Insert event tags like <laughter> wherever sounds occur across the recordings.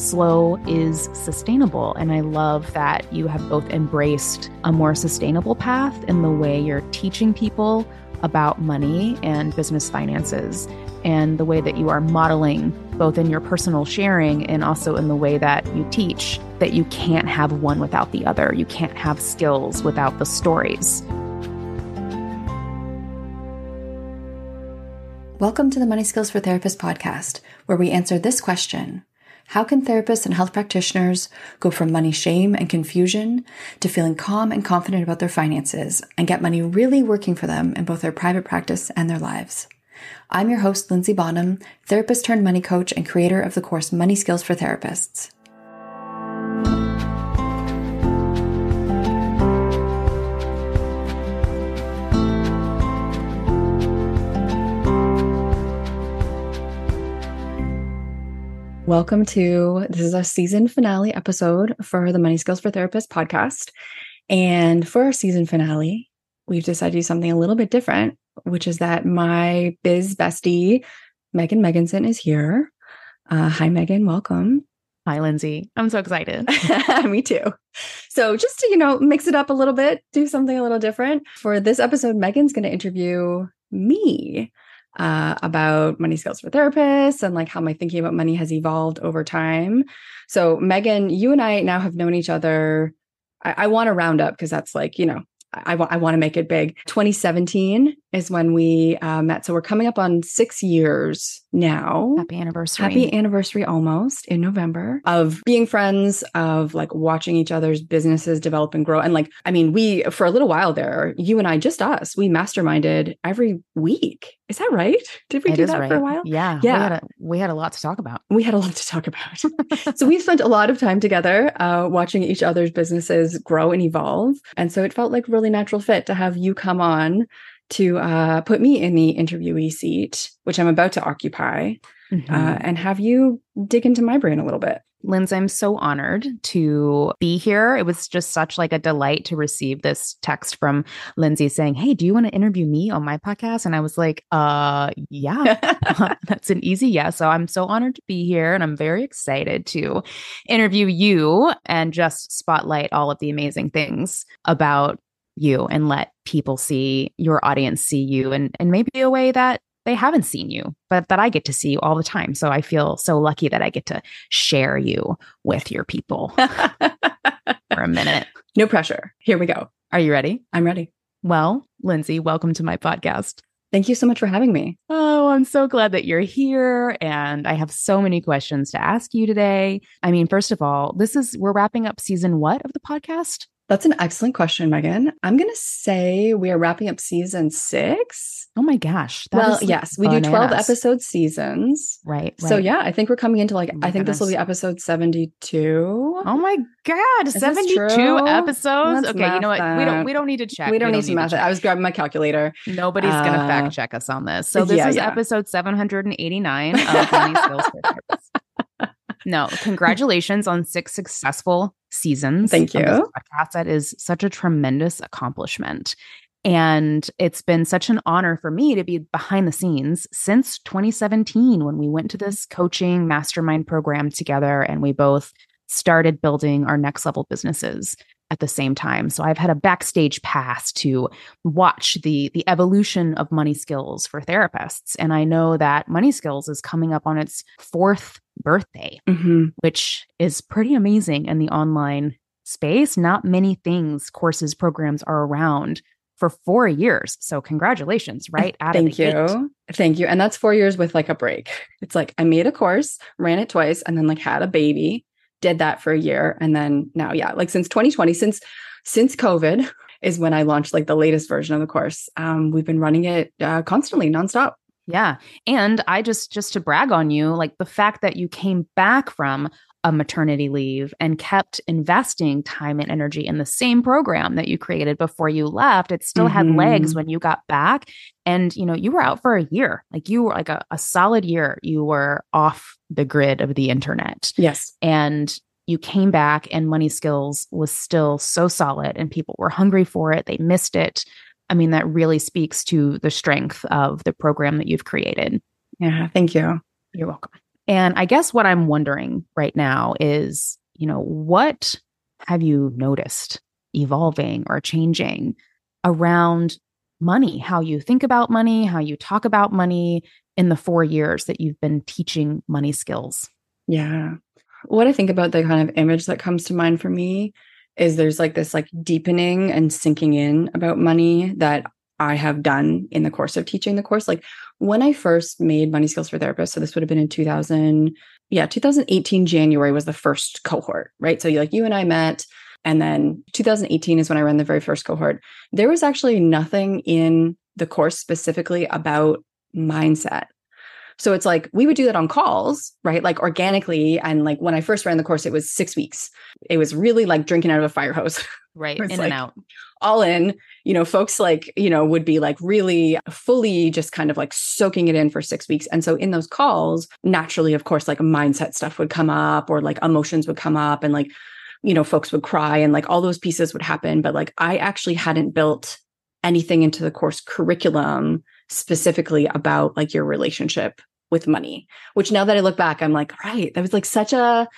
Slow is sustainable. And I love that you have both embraced a more sustainable path in the way you're teaching people about money and business finances, and the way that you are modeling both in your personal sharing and also in the way that you teach that you can't have one without the other. You can't have skills without the stories. Welcome to the Money Skills for Therapists podcast, where we answer this question how can therapists and health practitioners go from money shame and confusion to feeling calm and confident about their finances and get money really working for them in both their private practice and their lives? I'm your host, Linzy Bonham, therapist turned money coach and creator of the course Money Skills for Therapists. Welcome to this is a season finale episode for the Money Skills for Therapists podcast. And for our season finale, we've decided to do something a little bit different, which is that my biz bestie, Maegan Megginson, is here. Uh, hi, Maegan. Welcome. Hi, Linzy. I'm so excited. <laughs> Me too. So, just to, you know, mix it up a little bit, do something a little different. For this episode, Maegan's going to interview me uh, about money skills for therapists and like how my thinking about money has evolved over time. So, Maegan, you and I now have known each other. I, I want to round up because that's like, you know, I, I want to make it big. 2017 is when we uh, met. So we're coming up on six years now. Happy anniversary. Happy anniversary almost in November of being friends, of like watching each other's businesses develop and grow. And like, I mean, we, for a little while there, you and I, just us, we masterminded every week. Is that right? Did we it do that right. for a while? Yeah. Yeah. We had, a, we had a lot to talk about. We had a lot to talk about. <laughs> so we spent a lot of time together uh, watching each other's businesses grow and evolve. And so it felt like really natural fit to have you come on to uh, put me in the interviewee seat, which I'm about to occupy, mm-hmm. uh, and have you dig into my brain a little bit. Linzy, I'm so honored to be here. It was just such like a delight to receive this text from Linzy saying, "Hey, do you want to interview me on my podcast?" And I was like, "Uh, yeah, <laughs> <laughs> that's an easy yes." So I'm so honored to be here, and I'm very excited to interview you and just spotlight all of the amazing things about you and let people see your audience see you and and maybe a way that they haven't seen you but that I get to see you all the time so I feel so lucky that I get to share you with your people <laughs> for a minute no pressure here we go are you ready I'm ready well Linzy welcome to my podcast Thank you so much for having me. Oh, I'm so glad that you're here. And I have so many questions to ask you today. I mean, first of all, this is, we're wrapping up season what of the podcast? That's an excellent question, Maegan. I'm going to say we are wrapping up season six. Oh my gosh. well, yes, we bananas. do 12 episode seasons. Right, right, So, yeah, I think we're coming into like, oh I think goodness. this will be episode 72. Oh my God. Is 72 episodes. Let's okay. You know what? that. We don't, we don't need to check. We don't, we need, to math it. I was grabbing my calculator. Nobody's uh, going to fact check us on this. So, <laughs> this yeah, is yeah. episode 789 of <laughs> Money Skills no, congratulations on six successful seasons. Thank you. podcast. That is such a tremendous accomplishment. And it's been such an honor for me to be behind the scenes since 2017 when we went to this coaching mastermind program together and we both started building our next level businesses at the same time. So I've had a backstage pass to watch the the evolution of money skills for therapists and I know that money skills is coming up on its 4th birthday, mm-hmm. which is pretty amazing in the online space. Not many things, courses, programs are around for four years. So congratulations, right? Out Thank you. Gate. Thank you. And that's four years with like a break. It's like I made a course, ran it twice, and then like had a baby, did that for a year. And then now, yeah, like since 2020, since since COVID <laughs> is when I launched like the latest version of the course. Um, we've been running it uh, constantly, nonstop. Yeah. And I just just to brag on you, like the fact that you came back from a maternity leave and kept investing time and energy in the same program that you created before you left it still mm-hmm. had legs mm-hmm. when you got back and you know you were out for a year. Like you were like a, a solid year. You were off the grid of the internet. Yes. And you came back and money skills was still so solid and people were hungry for it. They missed it. I mean that really speaks to the strength of the program that you've created. Yeah thank you. You're welcome. And I guess what I'm wondering right now is, you know, what have you noticed evolving or changing around money, how you think about money, how you talk about money in the four years that you've been teaching money skills? Yeah. What I think about the kind of image that comes to mind for me is there's like this like deepening and sinking in about money that I have done in the course of teaching the course. Like when I first made Money Skills for Therapists, so this would have been in 2000, yeah, 2018 January was the first cohort, right? So like you and I met, and then 2018 is when I ran the very first cohort. There was actually nothing in the course specifically about mindset. So it's like we would do that on calls, right? Like organically. And like when I first ran the course, it was six weeks. It was really like drinking out of a fire hose. <laughs> Right. in like and out. All in, you know, folks like, you know, would be like really fully just kind of like soaking it in for six weeks. And so in those calls, naturally, of course, like mindset stuff would come up or like emotions would come up and like, you know, folks would cry and like all those pieces would happen. But like I actually hadn't built anything into the course curriculum specifically about like your relationship with money, which now that I look back, I'm like, right, that was like such a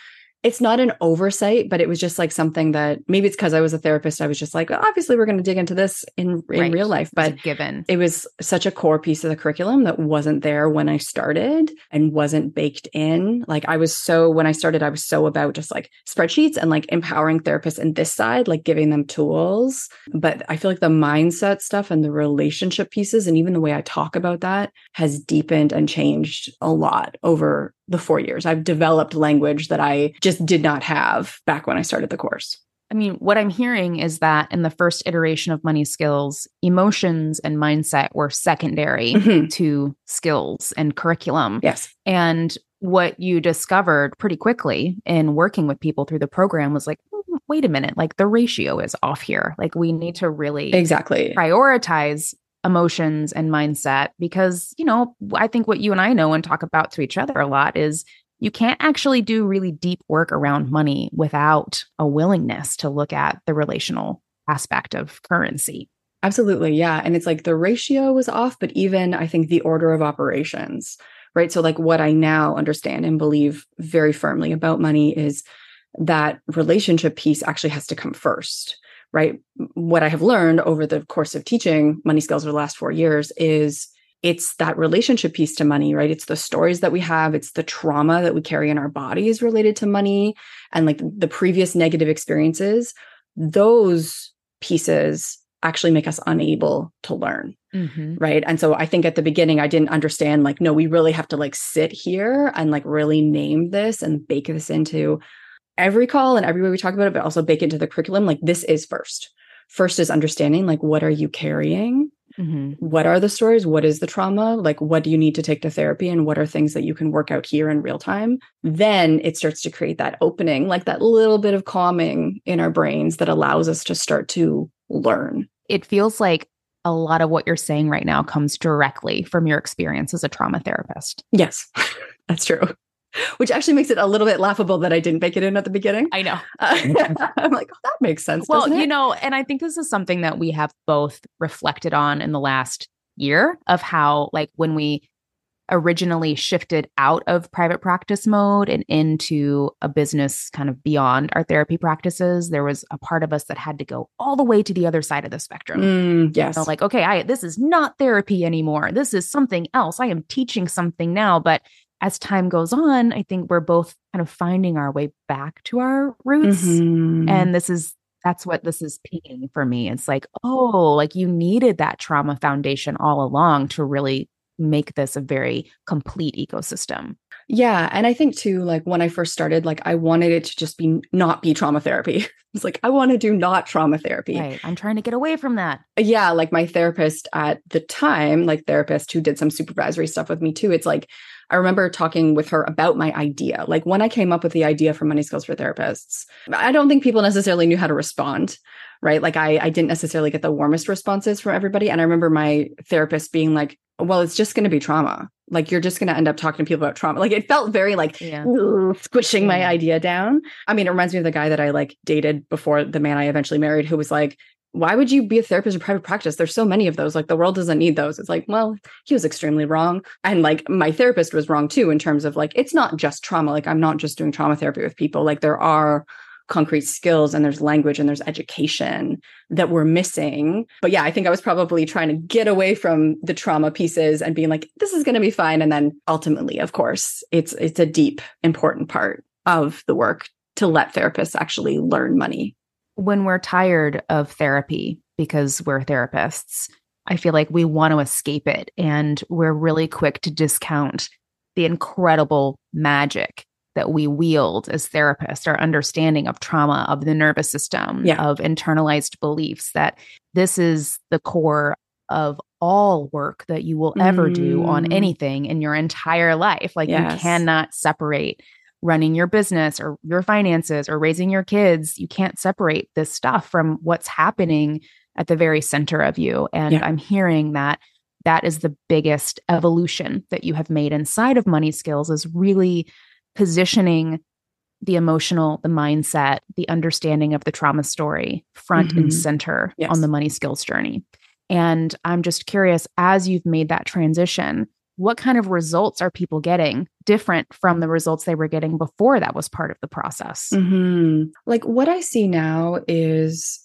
it's not an oversight, but it was just like something that maybe it's because I was a therapist. I was just like, obviously, we're going to dig into this in in right. real life. But given it was such a core piece of the curriculum that wasn't there when I started and wasn't baked in. Like I was so when I started, I was so about just like spreadsheets and like empowering therapists in this side, like giving them tools. But I feel like the mindset stuff and the relationship pieces, and even the way I talk about that, has deepened and changed a lot over the four years. I've developed language that I just did not have back when I started the course. I mean, what I'm hearing is that in the first iteration of money skills, emotions and mindset were secondary mm-hmm. to skills and curriculum. Yes. And what you discovered pretty quickly in working with people through the program was like, hmm, wait a minute, like the ratio is off here. Like we need to really exactly prioritize emotions and mindset because, you know, I think what you and I know and talk about to each other a lot is you can't actually do really deep work around money without a willingness to look at the relational aspect of currency. Absolutely. Yeah. And it's like the ratio was off, but even I think the order of operations, right? So, like what I now understand and believe very firmly about money is that relationship piece actually has to come first right? What I have learned over the course of teaching money skills over the last four years is it's that relationship piece to money, right? It's the stories that we have, it's the trauma that we carry in our bodies related to money and like the previous negative experiences. Those pieces actually make us unable to learn. Mm-hmm. Right. And so I think at the beginning, I didn't understand, like, no, we really have to like sit here and like really name this and bake this into every call and every way we talk about it, but also bake into the curriculum. Like this is first. First is understanding like what are you carrying? Mm-hmm. What are the stories? What is the trauma? Like what do you need to take to therapy? And what are things that you can work out here in real time? Then it starts to create that opening, like that little bit of calming in our brains that allows us to start to learn. It feels like a lot of what you're saying right now comes directly from your experience as a trauma therapist. Yes, <laughs> that's true. <laughs> which actually makes it a little bit laughable that I didn't bake it in at the beginning. I know. Uh, <laughs> I'm like, oh, that makes sense. Well, you know, and I think this is something that we have both reflected on in the last year of how, like, when we originally shifted out of private practice mode and into a business kind of beyond our therapy practices, there was a part of us that had to go all the way to the other side of the spectrum. Mm, yes. You know, like, okay, I this is not therapy anymore. This is something else. I am teaching something now. But as time goes on, I think we're both kind of finding our way back to our roots. Mhm. And this is that's what this is pinging for me. It's like, oh, like you needed that trauma foundation all along to really make this a very complete ecosystem. Yeah. And I think too, like when I first started, like I wanted it to just be not be trauma therapy. <laughs> It's like, I want to do not trauma therapy. Right. I'm trying to get away from that. Yeah. Like my therapist at the time, like therapist who did some supervisory stuff with me too. It's like, I remember talking with her about my idea. Like when I came up with the idea for Money Skills for Therapists, I don't think people necessarily knew how to respond. Right. Like I, I didn't necessarily get the warmest responses from everybody. And I remember my therapist being like, well, it's just going to be trauma. Like you're just going to end up talking to people about trauma. Like it felt very like Yeah. Squishing my idea down. I mean, it reminds me of the guy that I like dated before the man I eventually married, who was like, why would you be a therapist in private practice? There's so many of those. Like the world doesn't need those. It's like, well, he was extremely wrong. And like my therapist was wrong too, in terms of like, it's not just trauma. Like I'm not just doing trauma therapy with people. Like there are concrete skills and there's language and there's education that we're missing. But yeah, I think I was probably trying to get away from the trauma pieces and being like, this is going to be fine. And then ultimately, of course, it's it's a deep, important part of the work to let therapists actually learn money. When we're tired of therapy because we're therapists, I feel like we want to escape it. And we're really quick to discount the incredible magic that we wield as therapists, our understanding of trauma, of the nervous system, Yeah. of internalized beliefs, that this is the core of all work that you will ever do on Mm. anything in your entire life. Like you cannot separate running your business or your finances or raising your kids. You can't separate this stuff from what's happening at the very center of you. And Yeah. I'm hearing that that is the biggest evolution that you have made inside of money skills is really positioning the emotional, the mindset, the understanding of the trauma story front Mhm. and center Yes. on the money skills journey. And I'm just curious, as you've made that transition, what kind of results are people getting different from the results they were getting before that was part of the process? Mhm. Like what I see now is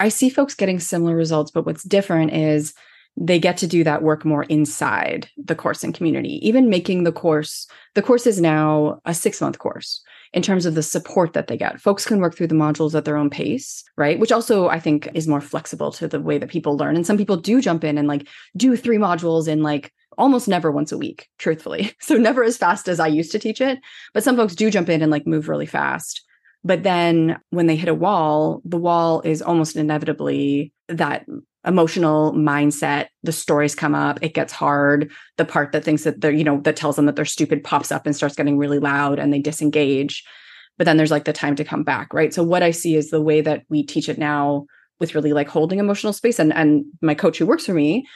I see folks getting similar results, but what's different is they get to do that work more inside the course and community. Even making the course, the course is now a six month course in terms of the support that they get. Folks can work through the modules at their own pace, right? Which also I think is more flexible to the way that people learn. And some people do jump in and like do three modules in like almost never once a week, truthfully. <laughs> So never as fast as I used to teach it. But some folks do jump in and like move really fast. But then when they hit a wall, the wall is almost inevitably that emotional mindset. The stories come up, it gets hard. The part that thinks that they're, you know, that tells them that they're stupid pops up and starts getting really loud and they disengage. But then there's like the time to come back, right? So what I see is the way that we teach it now with really like holding emotional space. And and my coach who works for me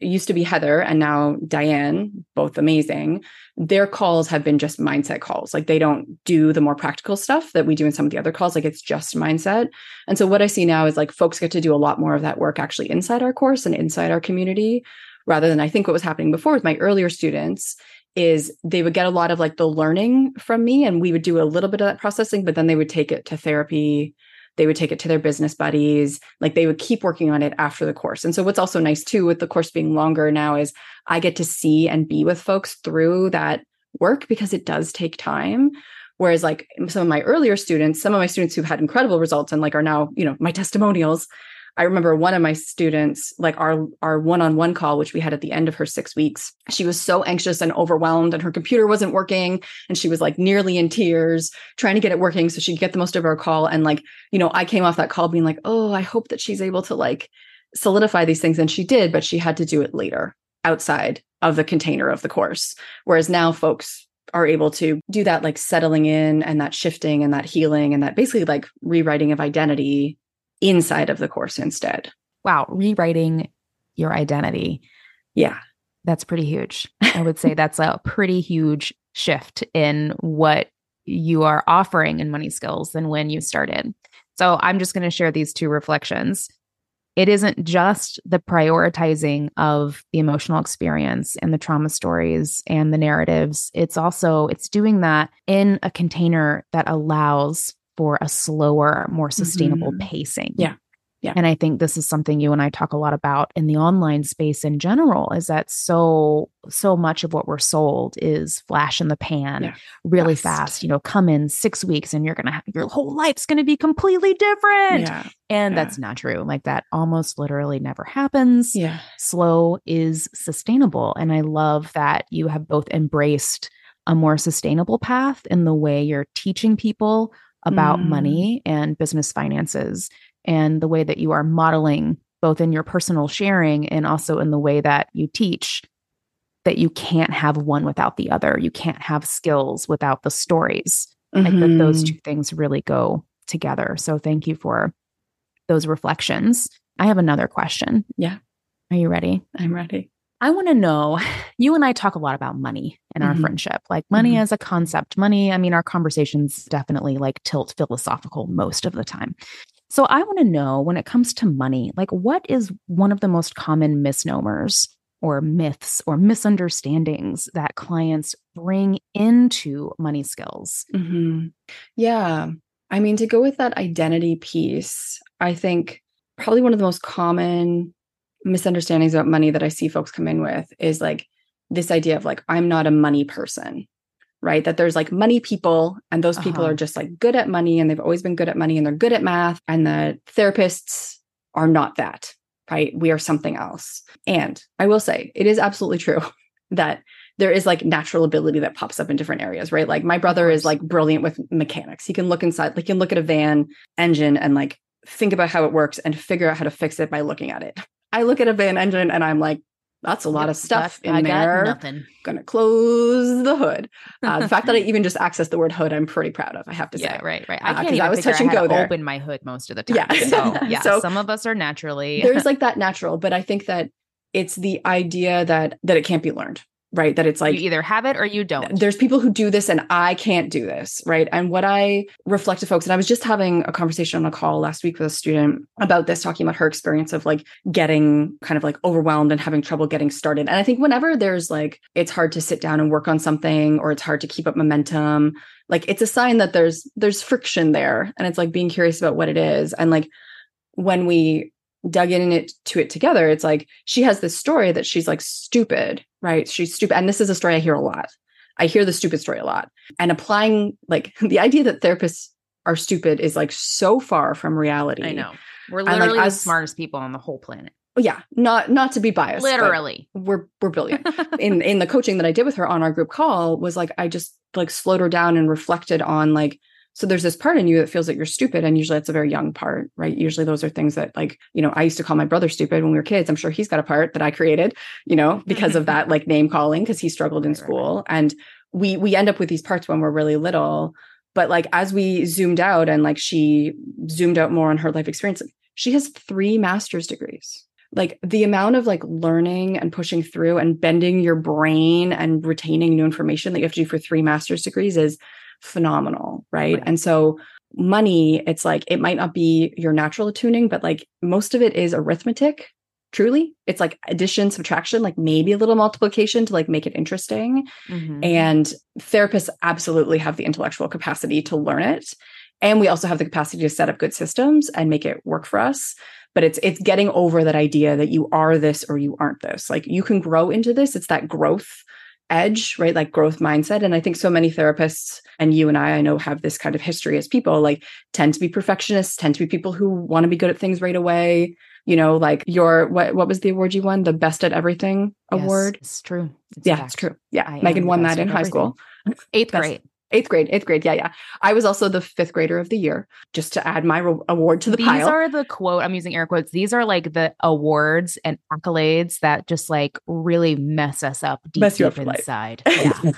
used to be Heather and now Diane, both amazing their calls have been just mindset calls. Like they don't do the more practical stuff that we do in some of the other calls. Like it's just mindset. And so what I see now is like folks get to do a lot more of that work actually inside our course and inside our community rather than I think what was happening before with my earlier students is they would get a lot of like the learning from me and we would do a little bit of that processing, but then they would take it to therapy. They would take it to their business buddies. Like they would keep working on it after the course. And so what's also nice too with the course being longer now is I get to see and be with folks through that work because it does take time. Whereas like some of my earlier students, some of my students who had incredible results and like are now, you know, my testimonials. I remember one of my students, like our our one-on-one call, which we had at the end of her six weeks, she was so anxious and overwhelmed, and her computer wasn't working, and she was like nearly in tears, trying to get it working so she could get the most of our call. And like, you know, I came off that call being like, oh, I hope that she's able to like solidify these things. And she did, but she had to do it later outside of the container of the course. Whereas now folks are able to do that like settling in and that shifting and that healing and that basically like rewriting of identity inside of the course instead. Wow, rewriting your identity. Yeah. That's pretty huge. I would say that's a pretty huge shift in what you are offering in money skills than when you started. So I'm just going to share these two reflections. It isn't just the prioritizing of the emotional experience and the trauma stories and the narratives. It's also it's doing that in a container that allows for a slower, more sustainable mm-hmm. pacing. Yeah. Yeah. And I think this is something you and I talk a lot about in the online space in general is that so so much of what we're sold is flash in the pan, yeah. really fast. fast. You know, come in 6 weeks and you're going to have your whole life's going to be completely different. Yeah. And yeah. that's not true. Like that almost literally never happens. Yeah. Slow is sustainable and I love that you have both embraced a more sustainable path in the way you're teaching people about mm. money and business finances and the way that you are modeling both in your personal sharing and also in the way that you teach that you can't have one without the other. You can't have skills without the stories. Mm-hmm. Like that those mm-hmm. two things really go together. So thank you for those reflections. I have another question. Yeah. Are you ready? I'm ready. I want to know <sighs> you and I talk a lot about money in mm-hmm. our friendship, like money mm-hmm. as a concept. Money, I mean, our conversations definitely like tilt philosophical most of the time. So I want to know when it comes to money, like what is one of the most common misnomers or myths or misunderstandings that clients bring into money skills? Mm-hmm. Yeah. I mean, to go with that identity piece, I think probably one of the most common misunderstandings about money that I see folks come in with is like this idea of like, I'm not a money person right? That there's like money people, and those people uh-huh. are just like good at money and they've always been good at money and they're good at math. And the therapists are not that, right? We are something else. And I will say, it is absolutely true <laughs> that there is like natural ability that pops up in different areas, right? Like my brother is like brilliant with mechanics. He can look inside, like, he can look at a van engine and like think about how it works and figure out how to fix it by looking at it. I look at a van engine and I'm like, that's a lot yep, of stuff in I there. nothing. Gonna close the hood. Uh, the fact that I <laughs> even just accessed the word hood, I'm pretty proud of. I have to yeah, say. right, right. I uh, can't even I was touch and go there. Open my hood most of the time. <laughs> Yeah. So yeah, so some of us are naturally. there's like <laughs> that natural, but I think that it's the idea that that it can't be learned right? That it's like you either have it or you don't. There's people who do this and I can't do this, right? And what I reflect to folks, and I was just having a conversation on a call last week with a student about this, talking about her experience of like getting kind of like overwhelmed and having trouble getting started. And I think whenever there's like, it's hard to sit down and work on something or it's hard to keep up momentum, like it's a sign that there's there's friction there. And it's like being curious about what it is. And like when we dug in it to it together, it's like she has this story that she's like stupid, right? She's stupid. And this is a story I hear a lot. I hear the stupid story a lot. And applying like <laughs> the idea that therapists are stupid is like so far from reality. I know. We're literally like, the smartest people on the whole planet. Oh, yeah, not not to be biased. Literally. We're we're brilliant. <laughs> in in the coaching that I did with her on our group call was like I just like slowed her down and reflected on like so there's this part in you that feels like you're stupid. And usually it's a very young part, right? Usually those are things that like, you know, I used to call my brother stupid when we were kids. I'm sure he's got a part that I created, you know, because of mm-hmm. that like name calling, because he struggled in school. And we we end up with these parts when we're really little. But like as we zoomed out and like she zoomed out more on her life experience, she has three master's degrees like the amount of like learning and pushing through and bending your brain and retaining new information that you have to do for three master's degrees is phenomenal, right? right? And so money, it's like it might not be your natural tuning, but like most of it is arithmetic. Truly, it's like addition, subtraction, like maybe a little multiplication to like make it interesting. Mm-hmm. And therapists absolutely have the intellectual capacity to learn it. And we also have the capacity to set up good systems and make it work for us but it's it's getting over that idea that you are this or you aren't this like you can grow into this it's that growth edge, right? Like growth mindset. And I think so many therapists and you and I, I know have this kind of history as people like tend to be perfectionists, tend to be people who want to be good at things right away. You know, like your what what was the award you won? The best at everything award. Yes, it's true. It's yeah, fact. it's true. Yeah. I Maegan won that in high school. Eighth grade eighth grade, eighth grade. Yeah, yeah. I was also the fifth grader of the year, just to add my re- award to the these pile. These are the quote, I'm using air quotes. These are like the awards and accolades that just like really mess us up deep, mess deep inside. <laughs> Yeah.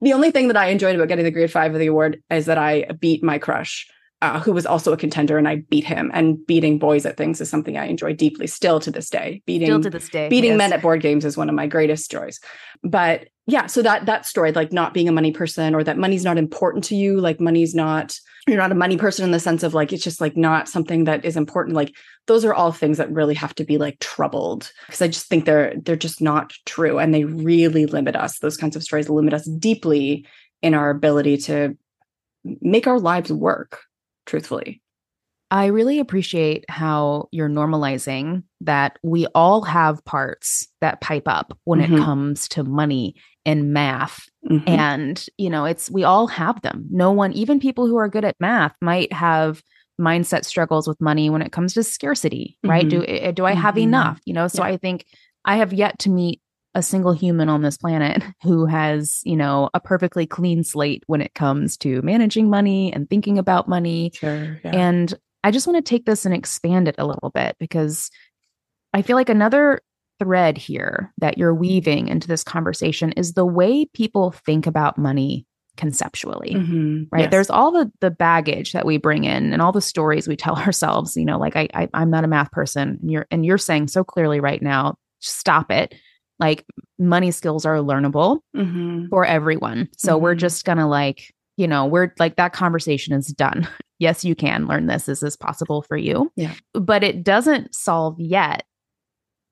the only thing that I enjoyed about getting the grade five of the award is that I beat my crush uh, who was also a contender, and I beat him. And beating boys at things is something I enjoy deeply, still to this day. Beating Still to this day. beating yes. men at board games is one of my greatest joys. But yeah, so that that story, like not being a money person, or that money's not important to you, like money's not you're not a money person in the sense of like it's just like not something that is important. Like those are all things that really have to be like troubled because I just think they're they're just not true, and they really limit us. Those kinds of stories limit us deeply in our ability to make our lives work truthfully. I really appreciate how you're normalizing that we all have parts that pipe up when Mhm. it comes to money and math. Mhm. And, you know, it's we all have them. No one, even people who are good at math, might have mindset struggles with money when it comes to scarcity, right? Do eh, do I have Mhm. enough? You know, so Yeah. I think I have yet to meet a single human on this planet who has, you know, a perfectly clean slate when it comes to managing money and thinking about money. Sure. Yeah. And I just want to take this and expand it a little bit because I feel like another thread here that you're weaving into this conversation is the way people think about money conceptually. Mhm. Right. Yes. There's all the the baggage that we bring in and all the stories we tell <laughs> ourselves, you know, like I, I I'm not a math person. And you're and you're saying so clearly right now, stop it. Like money skills are learnable Mhm. for everyone. So we're Mhm. just gonna like, you know, we're like that conversation is done. <laughs> yes, you can learn this. Is this possible for you? Yeah. But it doesn't solve yet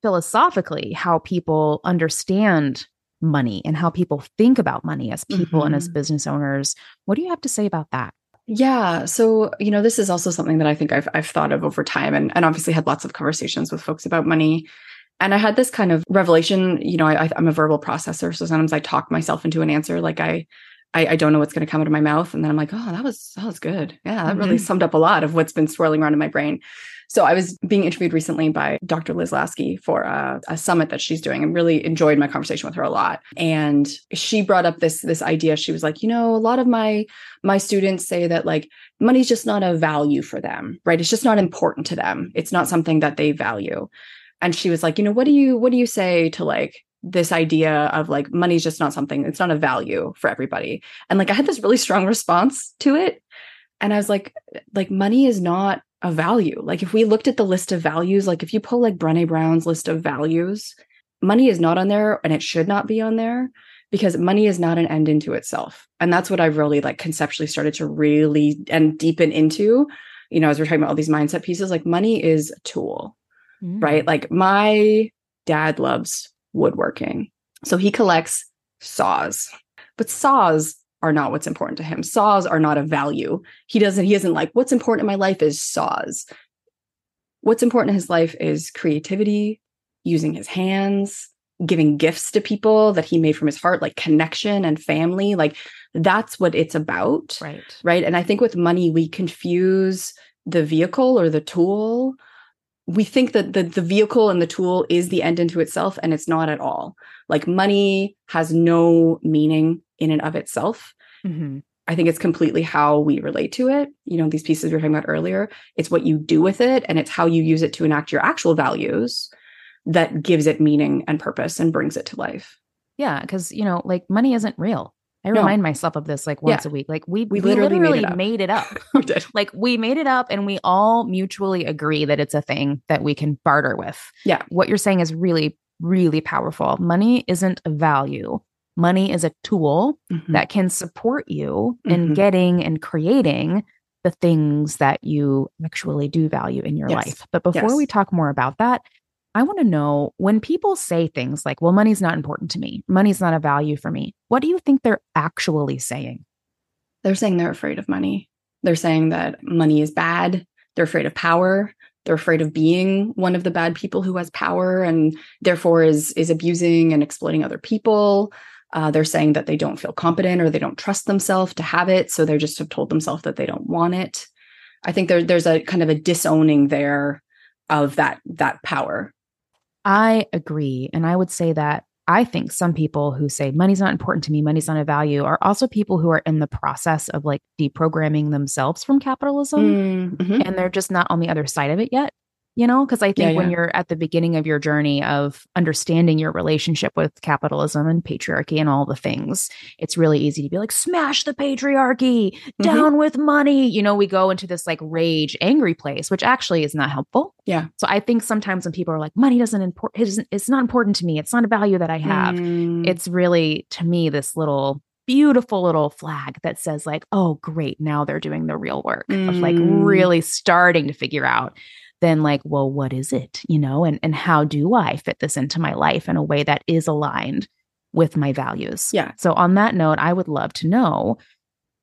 philosophically how people understand money and how people think about money as people and as Mhm. business owners. What do you have to say about that? Yeah. So, you know, this is also something that I think I've I've thought of over time and, and obviously had lots of conversations with folks about money. And I had this kind of revelation, you know, I, I'm a verbal processor. So sometimes I talk myself into an answer. Like I, I, I don't know what's going to come out of my mouth. And then I'm like, oh, that was, that was good. Yeah. That really Mhm. summed up a lot of what's been swirling around in my brain. So I was being interviewed recently by Dr. Liz Lasky for a, a summit that she's doing and really enjoyed my conversation with her a lot. And she brought up this, this idea. She was like, you know, a lot of my, my students say that like money's just not a value for them, right? It's just not important to them. It's not something that they value. And she was like, you know, what do you, what do you say to like, this idea of like money's just not something it's not a value for everybody? And like i had this really strong response to it. And i was like like money is not a value. Like if we looked at the list of values like if you pull like brene brown's list of values money is not on there and it should not be on there because money is not an end into itself. And that's what i've really like conceptually started to really and deepen into. You know as we're talking about all these mindset pieces like money is a tool right? Mm. Like my dad loves woodworking. So he collects saws, but saws are not what's important to him. Saws are not a value. He doesn't, he isn't like, what's important in my life is saws. What's important in his life is creativity, using his hands, giving gifts to people that he made from his heart, like connection and family. Like that's what it's about. Right. Right. And I think with money, we confuse the vehicle or the tool we think that the, the vehicle and the tool is the end into itself and it's not at all like money has no meaning in and of itself Mhm. i think it's completely how we relate to it you know these pieces we were talking about earlier it's what you do with it and it's how you use it to enact your actual values that gives it meaning and purpose and brings it to life Yeah, because you know, like money isn't real. I No. remind myself of this like once a week. Like we We we, literally literally, made it up. made it up. <laughs> like we made it up and we all mutually agree that it's a thing that we can barter with. Yeah. What you're saying is really, really powerful. Money isn't a value. Money is a tool Mhm. that can support you in Mhm. getting and creating the things that you actually do value in your Yes. life. But before Yes. we talk more about that, I want to know when people say things like, well, money's not important to me, money's not a value for me, what do you think they're actually saying? they're saying they're afraid of money. They're saying that money is bad. They're afraid of power. They're afraid of being one of the bad people who has power and therefore is is abusing and exploiting other people. Uh, they're saying that they don't feel competent or they don't trust themselves to have it, so they just have told themselves that they don't want it. I think there, there's a kind of a disowning there of that that power. I agree. And I would say that I think some people who say money's not important to me, money's not a value, are also people who are in the process of like deprogramming themselves from capitalism Mhm. and they're just not on the other side of it yet. You know? Because I think Yeah, when you're at the beginning of your journey of understanding your relationship with capitalism and patriarchy and all the things, it's really easy to be like, smash the patriarchy, Mm-hmm. down with money. You know, we go into this like rage, angry place, which actually is not helpful. Yeah. So I think sometimes when people are like, money doesn't import, it isn't, it's not important to me. It's not a value that I have. Mm, It's really, to me, this little beautiful little flag that says like, oh, great. Now they're doing the real work of like Mm. really starting to figure out then like, well, what is it? You know, and and how do I fit this into my life in a way that is aligned with my values? Yeah. So on that note, I would love to know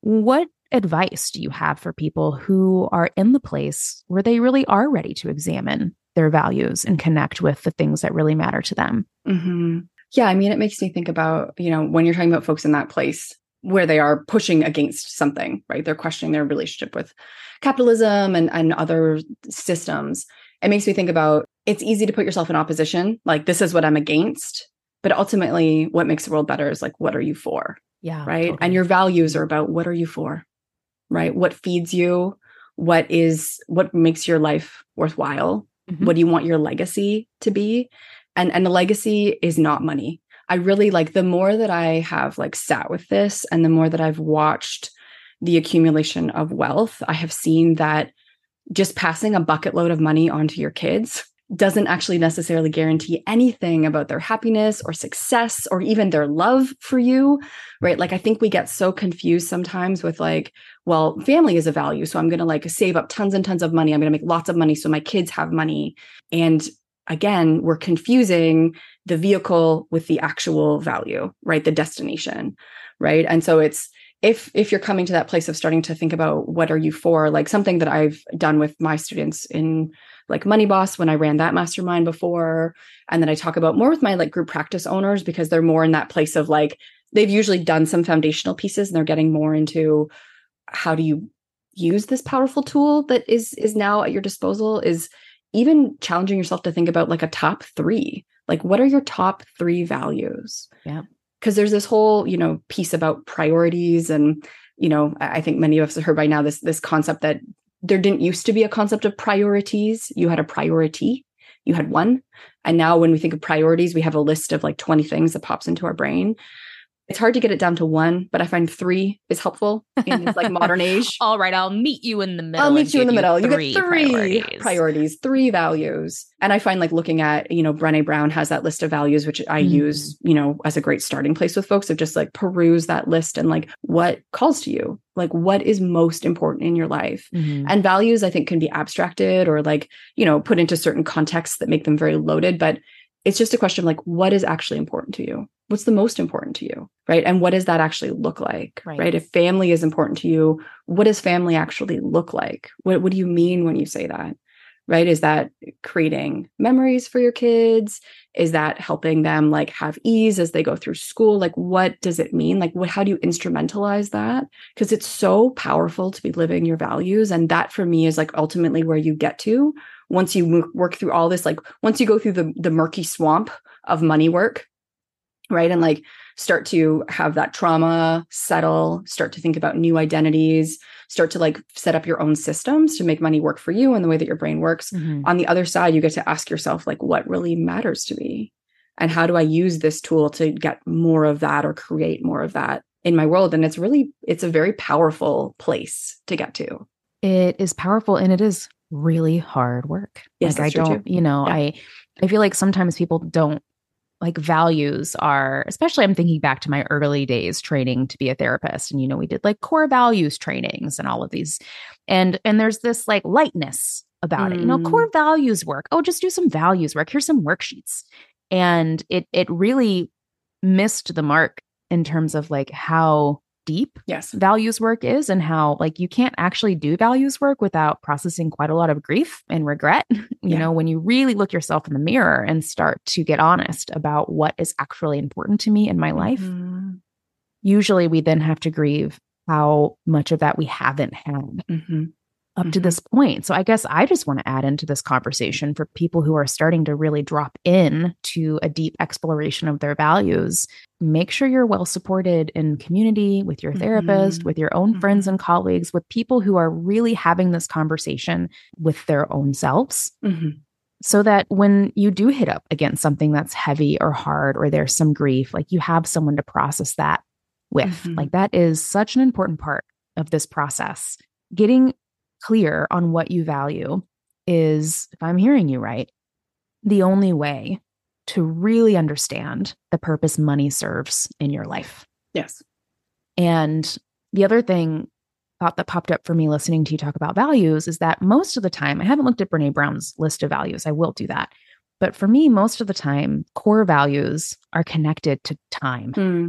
what advice do you have for people who are in the place where they really are ready to examine their values and connect with the things that really matter to them? hmm Yeah, I mean, it makes me think about, you know, when you're talking about folks in that place where they are pushing against something, right? They're questioning their relationship with capitalism and, and other systems. It makes me think about it's easy to put yourself in opposition, like, this is what I'm against. But ultimately, what makes the world better is like, what are you for? Yeah. right and your values are about what are you for right what feeds you what is what makes your life worthwhile Mhm. what do you want your legacy to be and and the legacy is not money i really like the more that i have like sat with this and the more that i've watched the accumulation of wealth i have seen that just passing a bucket load of money onto your kids doesn't actually necessarily guarantee anything about their happiness or success or even their love for you right? Like i think we get so confused sometimes with like well family is a value so i'm going to like save up tons and tons of money. I'm going to make lots of money so my kids have money. And again we're confusing the vehicle with the actual value right? The destination right? And so it's if if you're coming to that place of starting to think about what are you for like something that i've done with my students in like money boss when i ran that mastermind before and then i talk about more with my like group practice owners because they're more in that place of like they've usually done some foundational pieces and they're getting more into how do you use this powerful tool that is is now at your disposal is even challenging yourself to think about like a top 3 like what are your top 3 values? Yeah. because there's this whole you know piece about priorities and you know i I think many of us have heard by now this this concept that there didn't used to be a concept of priorities. You had a priority. You had one. And now when we think of priorities we have a list of like 20 things that pops into our brain it's hard to get it down to one but i find three is helpful in this like modern <laughs> age All right, I'll meet you in the middle. I'll meet you in the middle. You get three priorities. priorities. three values. And I find like looking at, you know, Brene Brown has that list of values, which I Mhm. use, you know, as a great starting place with folks of just like peruse that list and like what calls to you, like what is most important in your life. Mhm. And values, I think, can be abstracted or like, you know, put into certain contexts that make them very loaded. But it's just a question of like, what is actually important to you? What's the most important to you? Right. And what does that actually look like? Right. Right. If family is important to you, what does family actually look like? What, what do you mean when you say that? Right. Is that creating memories for your kids? Is that helping them like have ease as they go through school? Like, what does it mean? Like, what, how do you instrumentalize that? Because it's so powerful to be living your values. And that for me is like ultimately where you get to once you work through all this, like, once you go through the, the murky swamp of money work, right? And like, start to have that trauma settle, start to think about new identities, start to like set up your own systems to make money work for you and the way that your brain works. Mhm. On the other side, you get to ask yourself, like, what really matters to me? And how do I use this tool to get more of that or create more of that in my world? And it's really, it's a very powerful place to get to. It is powerful and it is really hard work. Yes, like I don't, too. you know, Yeah. I I feel like sometimes people don't like values are especially I'm thinking back to my early days training to be a therapist and you know we did like core values trainings and all of these and and there's this like lightness about it. You know, Mm. core values work. Oh, just do some values work. Here's some worksheets. And it it really missed the mark in terms of like how deep Yes. values work is and how like you can't actually do values work without processing quite a lot of grief and regret <laughs> you Yeah. know when you really look yourself in the mirror and start to get honest about what is actually important to me in my life Mhm. usually we then have to grieve how much of that we haven't had Mhm. Up to Mhm. this point. So I guess I just want to add into this conversation for people who are starting to really drop in to a deep exploration of their values. Make sure you're well supported in community with your therapist, Mhm. with your own friends Mhm. and colleagues, with people who are really having this conversation with their own selves Mhm. so that when you do hit up against something that's heavy or hard or there's some grief, like you have someone to process that with. Like that is such an important part of this process. Getting clear on what you value is, if I'm hearing you right, the only way to really understand the purpose money serves in your life. Yes. And the other thing thought that popped up for me listening to you talk about values is that most of the time, I haven't looked at Brene Brown's list of values. I will do that. But for me, most of the time, core values are connected to time Hmm.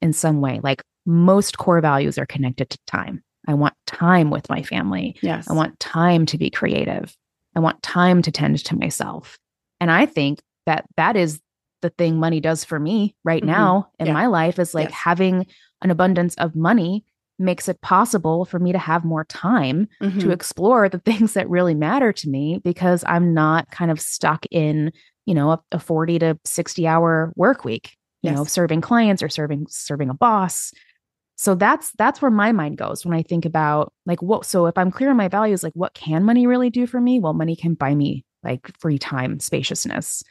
in some way. Like most core values are connected to time. I want time with my family. Yes. I want time to be creative. I want time to tend to myself. And I think that that is the thing money does for me right Mhm. now in Yeah. my life is like Yes. having an abundance of money makes it possible for me to have more time to Mhm. explore the <laughs> things that really matter to me because I'm not kind of stuck in, you know, a, a 40 to 60 hour work week, you know, serving clients or serving serving a boss. So that's that's where my mind goes when I think about like what so if I'm clear on my values, like what can money really do for me? Well, money can buy me like free time, spaciousness.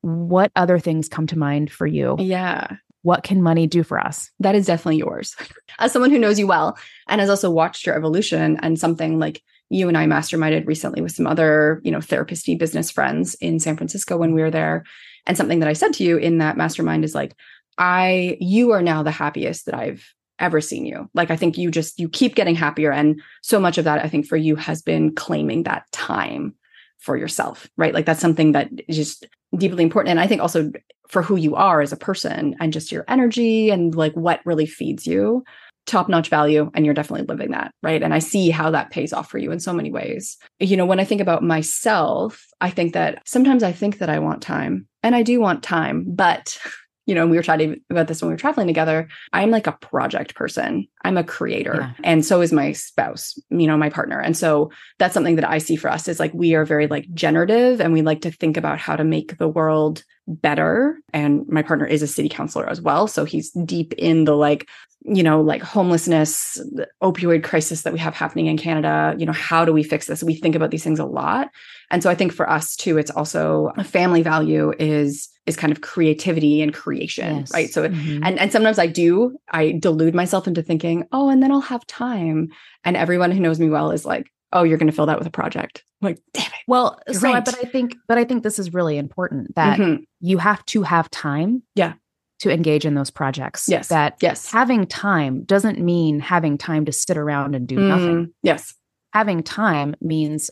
What other things come to mind for you? yeah. What can money do for us? that is definitely yours. <laughs> As someone who knows you well and has also watched your evolution and something like you and I masterminded recently with some other, you know, therapist business friends in San Francisco when we were there. And something that I said to you in that mastermind is like, I, you are now the happiest that I've ever seen you. Like, I think you just, you keep getting happier. And so much of that, I think for you has been claiming that time for yourself, right? Like, that's something that is just deeply important. And I think also for who you are as a person and just your energy and like what really feeds you top notch value and you're definitely living that right and i see how that pays off for you in so many ways you know when i think about myself i think that sometimes i think that i want time and i do want time but <laughs> you know and we were chatting about this when we were traveling together. I'm like a project person. I'm a creator. Yeah. and so is my spouse you know my partner. And so that's something that i see for us is like we are very like generative and we like to think about how to make the world better and my partner is a city councilor as well so he's deep in the like you know like homelessness the opioid crisis that we have happening in canada you know how do we fix this we think about these things a lot and so i think for us too it's also a family value is is kind of creativity and creation Yes. right so Mhm. and and sometimes I do I delude myself into thinking, "Oh, and then I'll have time." And everyone who knows me well is like, "Oh, you're going to fill that with a project." I'm like, "Damn it." well, so I- right. but I think but I think this is really important that Mhm. you have to have time Yeah. to engage in those projects Yes. that Yes. having time doesn't mean having time to sit around and do nothing Mm, Yes. having time means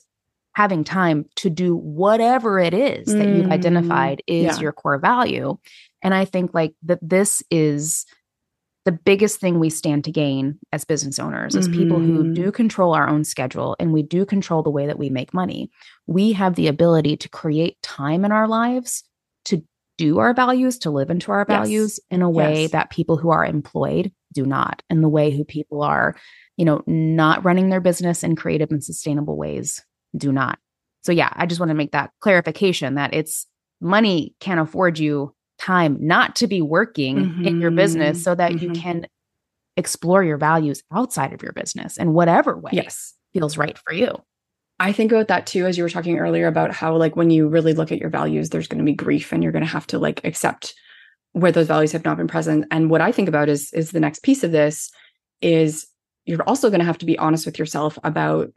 having time to do whatever it is that you've Mm, identified is yeah. your core value and i think like that this is the biggest thing we stand to gain as business owners as people who Mhm. do control our own schedule and we do control the way that we make money we have the ability to create time in our lives to do our values to live into our Yes. values in a way Yes. that people who are employed do not and the way who people are you know not running their business in creative and sustainable ways do not so yeah i just want to make that clarification that it's money can afford you time not to be working in your business Mhm. so that you Mhm. can explore your values outside of your business in whatever way Yes. feels right for you I think about that too, as you were talking earlier about how, like, when you really look at your values, there's going to be grief and you're going to have to, like, accept where those values have not been present. And what I think about is, is the next piece of this is you're also going to have to be honest with yourself about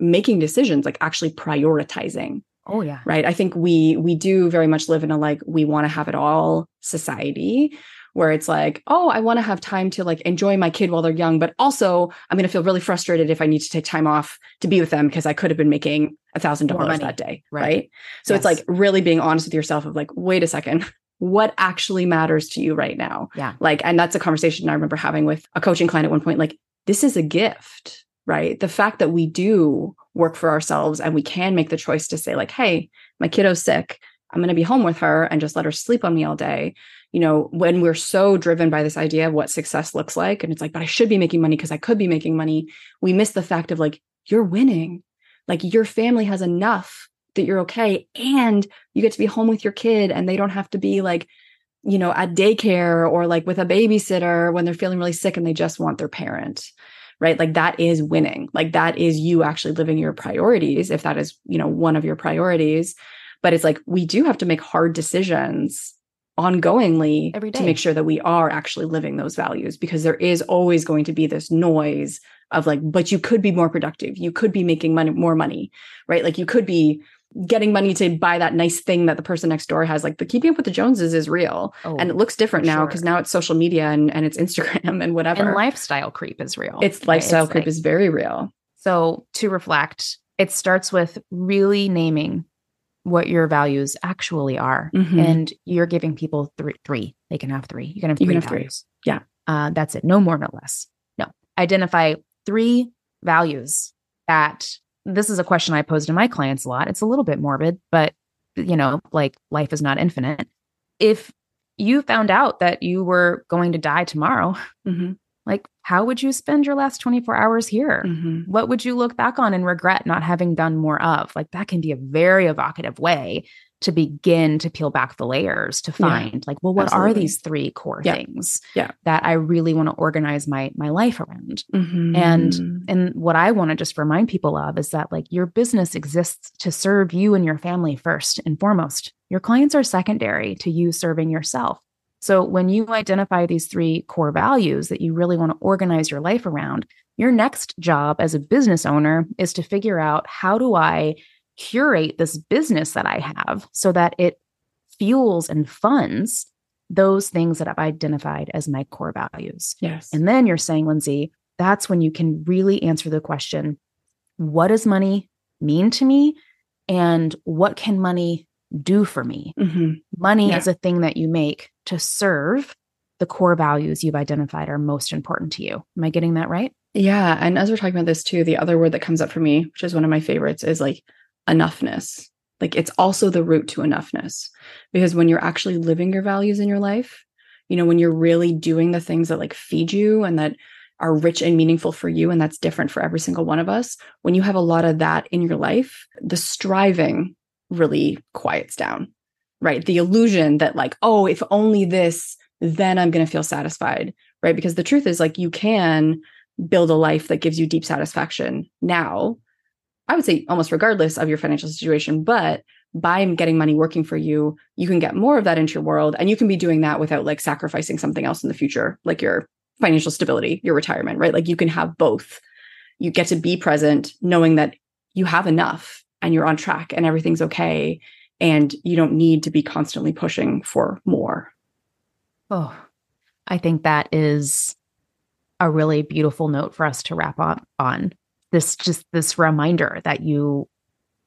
making decisions, like actually prioritizing oh yeah. Right? I think we we do very much live in a like we want to have it all society where it's like oh i want to have time to like enjoy my kid while they're young but also i'm going to feel really frustrated if i need to take time off to be with them because i could have been making a $1,000 money. that day Right. right, so it's like really being honest with yourself of like wait a second. What actually matters to you right now? Yeah. like and that's a conversation i remember having with a coaching client at one point like this is a gift right? The fact that we do work for ourselves and we can make the choice to say like hey my kiddo's sick. I'm going to be home with her and just let her sleep on me all day. You know when we're so driven by this idea of what success looks like and it's like but i should be making money because i could be making money we miss the fact of like you're winning. Like your family has enough that you're okay and you get to be home with your kid and they don't have to be like you know at daycare or like with a babysitter when they're feeling really sick and they just want their parent right? Like that is winning. Like that is you actually living your priorities if that is you know one of your priorities. But it's like we do have to make hard decisions ongoingly Every to make sure that we are actually living those values because there is always going to be this noise of like but you could be more productive. You could be making money more money right? Like you could be getting money to buy that nice thing that the person next door has like the keeping up with the joneses is real Oh, and it looks different now sure. because now it's social media and, and it's instagram <laughs> and whatever and lifestyle creep is real. it's lifestyle creep like- is very real So, to reflect, it starts with really naming what your values actually are. Mhm. And you're giving people three, three. They can have three. You can have three, You can have three. Yeah. Uh, that's it. No more, no less. No. Identify three values that this is a question I pose to my clients a lot. It's a little bit morbid, but you know, like life is not infinite. If you found out that you were going to die tomorrow, Mhm. Like how would you spend your last 24 hours here? Mhm. What would you look back on and regret not having done more of? Like that can be a very evocative way to begin to peel back the layers to Yeah. find like, well, what are these three core Yeah. things Yeah. that I really want to organize my my life around? Mhm. And and what I want to just remind people of is that like your business exists to serve you and your family first and foremost. Your clients are secondary to you serving yourself. So when you identify these three core values that you really want to organize your life around, your next job as a business owner is to figure out how do I curate this business that I have so that it fuels and funds those things that I've identified as my core values. yes And then you're saying, Linzy, that's when you can really answer the question what does money mean to me? And what can money do for me? Mhm. Money Yeah. is a thing that you make to serve the core values you've identified are most important to you. Am I getting that right? Yeah. And as we're talking about this too, the other word that comes up for me, which is one of my favorites, is like enoughness. Like it's also the root to enoughness. Because when you're actually living your values in your life, you know, when you're really doing the things that like feed you and that are rich and meaningful for you, and that's different for every single one of us, when you have a lot of that in your life, the striving really quiets down, right? The illusion that, like, oh, if only this, then I'm going to feel satisfied, right? Because the truth is, like, you can build a life that gives you deep satisfaction now. I would say almost regardless of your financial situation, but by getting money working for you, you can get more of that into your world and you can be doing that without like sacrificing something else in the future, like your financial stability, your retirement, right? Like you can have both. You get to be present knowing that you have enough and you're on track and everything's okay and you don't need to be constantly pushing for more. Oh, I think that is a really beautiful note for us to wrap up on. This just this reminder that you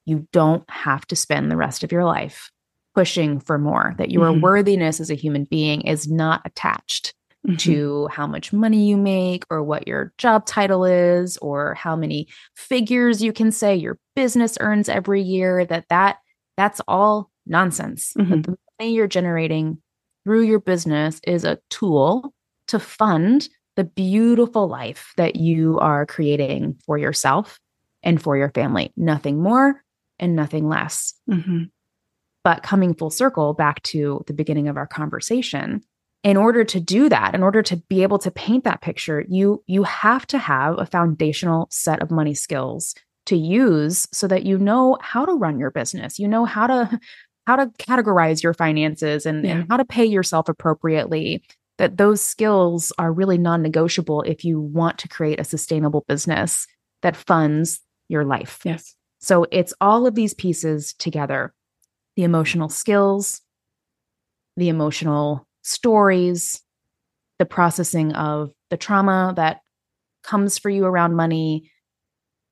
you don't have to spend the rest of your life pushing for more, that your Mhm. worthiness as a human being is not attached Mm-hmm. to how much money you make or what your job title is or how many figures you can say your business earns every year that that that's all nonsense Mhm. the money you're generating through your business is a tool to fund the beautiful life that you are creating for yourself and for your family nothing more and nothing less Mhm. but coming full circle back to the beginning of our conversation, in order to do that, in order to be able to paint that picture, you you have to have a foundational set of money skills to use so that you know how to run your business. You know how to <laughs> how to categorize your finances and, Yeah. and how to pay yourself appropriately. That those skills are really non-negotiable if you want to create a sustainable business that funds your life. Yes. So it's all of these pieces together the emotional skills, the emotional stories, the processing of the trauma that comes for you around money,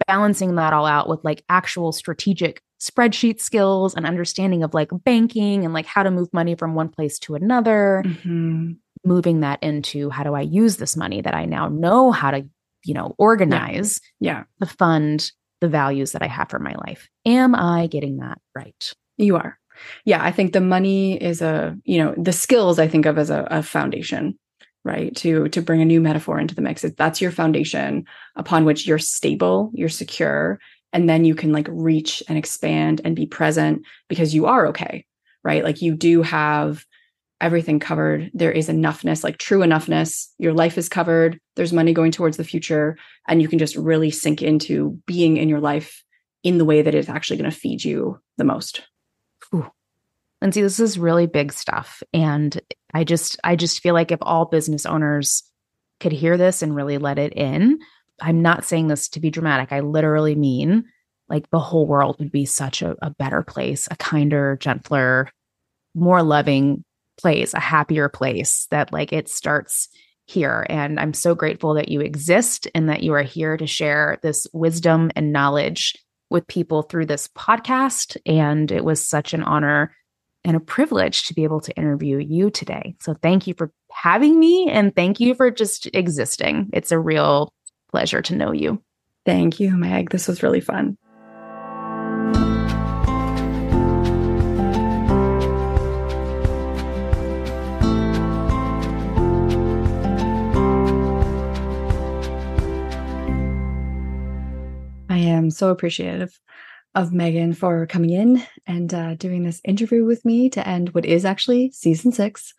balancing that all out with like actual strategic spreadsheet skills and understanding of like banking and like how to move money from one place to another Mhm. moving that into how do I use this money that I now know how to, you know, organize Yeah. to fund the values that I have for my life. Am I getting that right? You are. Yeah, I think the money is a, you know, the skills I think of as a, a foundation, right? To to bring a new metaphor into the mix. That's your foundation upon which you're stable, you're secure, and then you can like reach and expand and be present because you are okay, right? Like you do have everything covered. There is enoughness, like true enoughness. Your life is covered. There's money going towards the future, and you can just really sink into being in your life in the way that it's actually going to feed you the most. Ooh. Linzy, this is really big stuff. And I just, I just feel like if all business owners could hear this and really let it in, I'm not saying this to be dramatic. I literally mean like the whole world would be such a, a better place, a kinder, gentler, more loving place, a happier place that like it starts here. And I'm so grateful that you exist and that you are here to share this wisdom and knowledge with people through this podcast. And it was such an honor and a privilege to be able to interview you today. So thank you for having me and thank you for just existing. It's a real pleasure to know you. Thank you, Meg. This was really fun. I am so appreciative of Maegan for coming in and uh, doing this interview with me to end what is actually season six.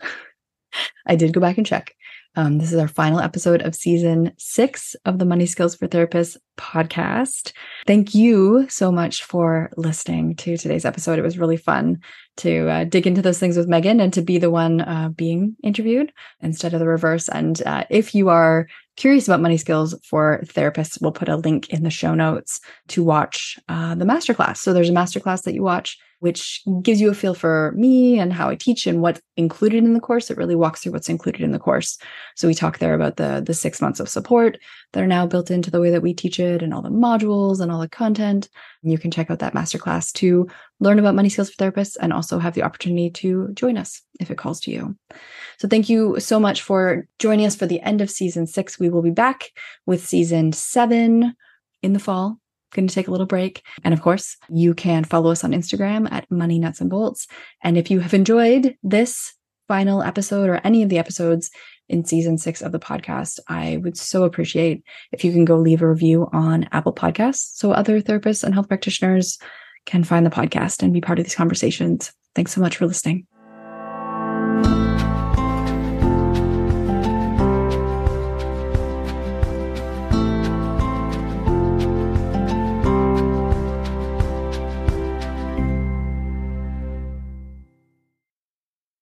<laughs> I did go back and check. Um, this is our final episode of season six of the Money Skills for Therapists podcast. Thank you so much for listening to today's episode. It was really fun to uh, dig into those things with Maegan and to be the one uh, being interviewed instead of the reverse. And uh, if you are curious about money skills for therapists, we'll put a link in the show notes to watch uh, the masterclass. So there's a masterclass that you watch which gives you a feel for me and how I teach and what's included in the course. It really walks through what's included in the course. So we talk there about the the six months of support that are now built into the way that we teach it and all the modules and all the content. You can check out that masterclass to learn about money skills for therapists and also have the opportunity to join us if it calls to you. So thank you so much for joining us for the end of season six. We will be back with season seven in the fall going to take a little break. And of course, you can follow us on Instagram at Money Nuts and Bolts. And if you have enjoyed this final episode or any of the episodes in season six of the podcast, I would so appreciate if you can go leave a review on Apple Podcasts so other therapists and health practitioners can find the podcast and be part of these conversations. Thanks so much for listening.